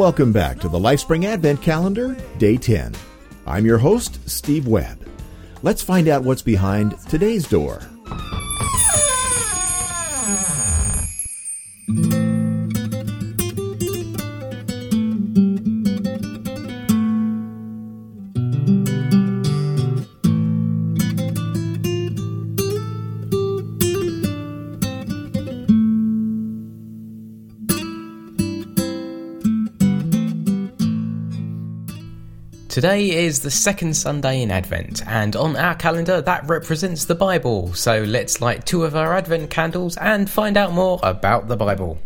Welcome back to the LifeSpring Advent Calendar, Day 10. I'm your host, Steve Webb. Let's find out what's behind today's door. Today is the second Sunday in Advent, and on our calendar that represents the Bible. So let's light two of our Advent candles and find out more about the Bible.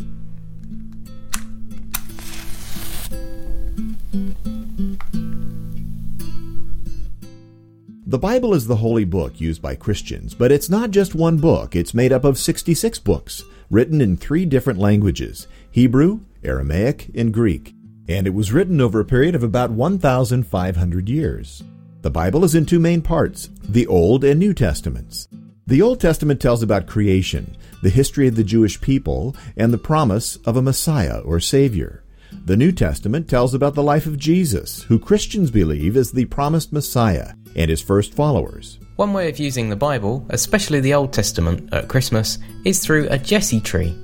The Bible is the holy book used by Christians, but it's not just one book. It's made up of 66 books, written in three different languages Hebrew, Aramaic, and Greek and it was written over a period of about 1,500 years. The Bible is in two main parts the Old and New Testaments. The Old Testament tells about creation, the history of the Jewish people, and the promise of a Messiah or Savior. The New Testament tells about the life of Jesus, who Christians believe is the promised Messiah, and his first followers. One way of using the Bible, especially the Old Testament at Christmas, is through a Jesse tree.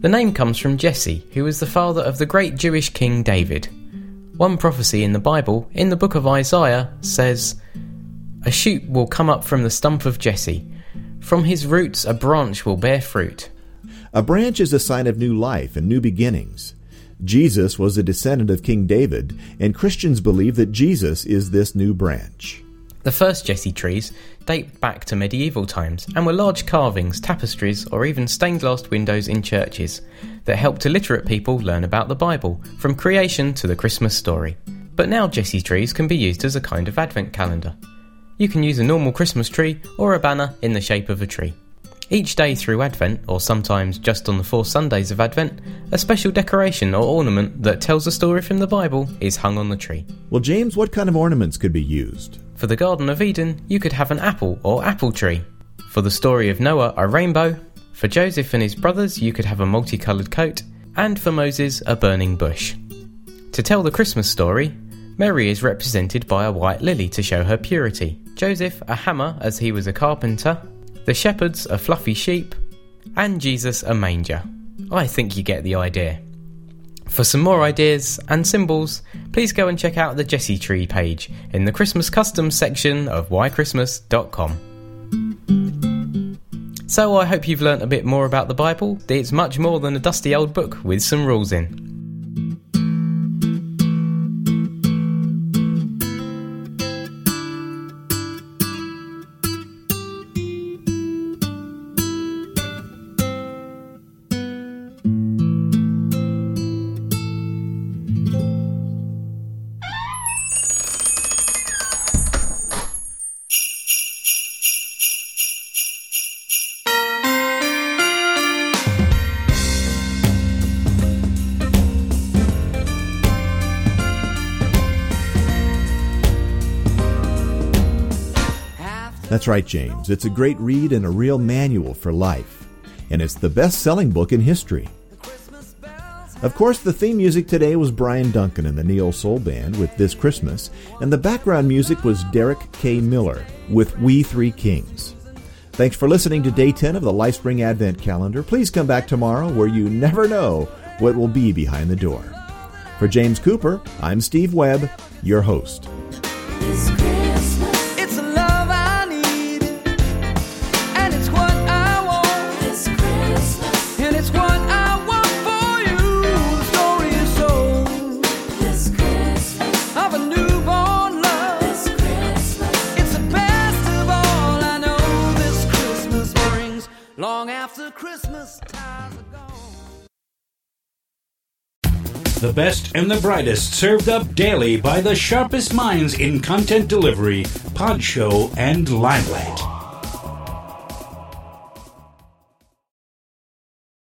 The name comes from Jesse, who was the father of the great Jewish king David. One prophecy in the Bible, in the book of Isaiah, says, A shoot will come up from the stump of Jesse. From his roots a branch will bear fruit. A branch is a sign of new life and new beginnings. Jesus was a descendant of King David, and Christians believe that Jesus is this new branch. The first Jesse trees date back to medieval times and were large carvings, tapestries, or even stained glass windows in churches that helped illiterate people learn about the Bible, from creation to the Christmas story. But now Jesse trees can be used as a kind of advent calendar. You can use a normal Christmas tree or a banner in the shape of a tree. Each day through Advent, or sometimes just on the four Sundays of Advent, a special decoration or ornament that tells a story from the Bible is hung on the tree. Well, James, what kind of ornaments could be used? For the Garden of Eden, you could have an apple or apple tree. For the story of Noah, a rainbow. For Joseph and his brothers, you could have a multicoloured coat. And for Moses, a burning bush. To tell the Christmas story, Mary is represented by a white lily to show her purity, Joseph a hammer as he was a carpenter, the shepherds a fluffy sheep, and Jesus a manger. I think you get the idea. For some more ideas and symbols, please go and check out the Jesse Tree page in the Christmas Customs section of whychristmas.com. So I hope you've learnt a bit more about the Bible. It's much more than a dusty old book with some rules in. That's right, James. It's a great read and a real manual for life. And it's the best selling book in history. Of course, the theme music today was Bryan Duncan and the NehoSoul Band with This Christmas, and the background music was Derek K. Miller with We Three Kings. Thanks for listening to Day 10 of the LifeSpring Advent Calendar. Please come back tomorrow where you never know what will be behind the door. For James Cooper, I'm Steve Webb, your host. The best and the brightest served up daily by the sharpest minds in content delivery, pod show, and limelight.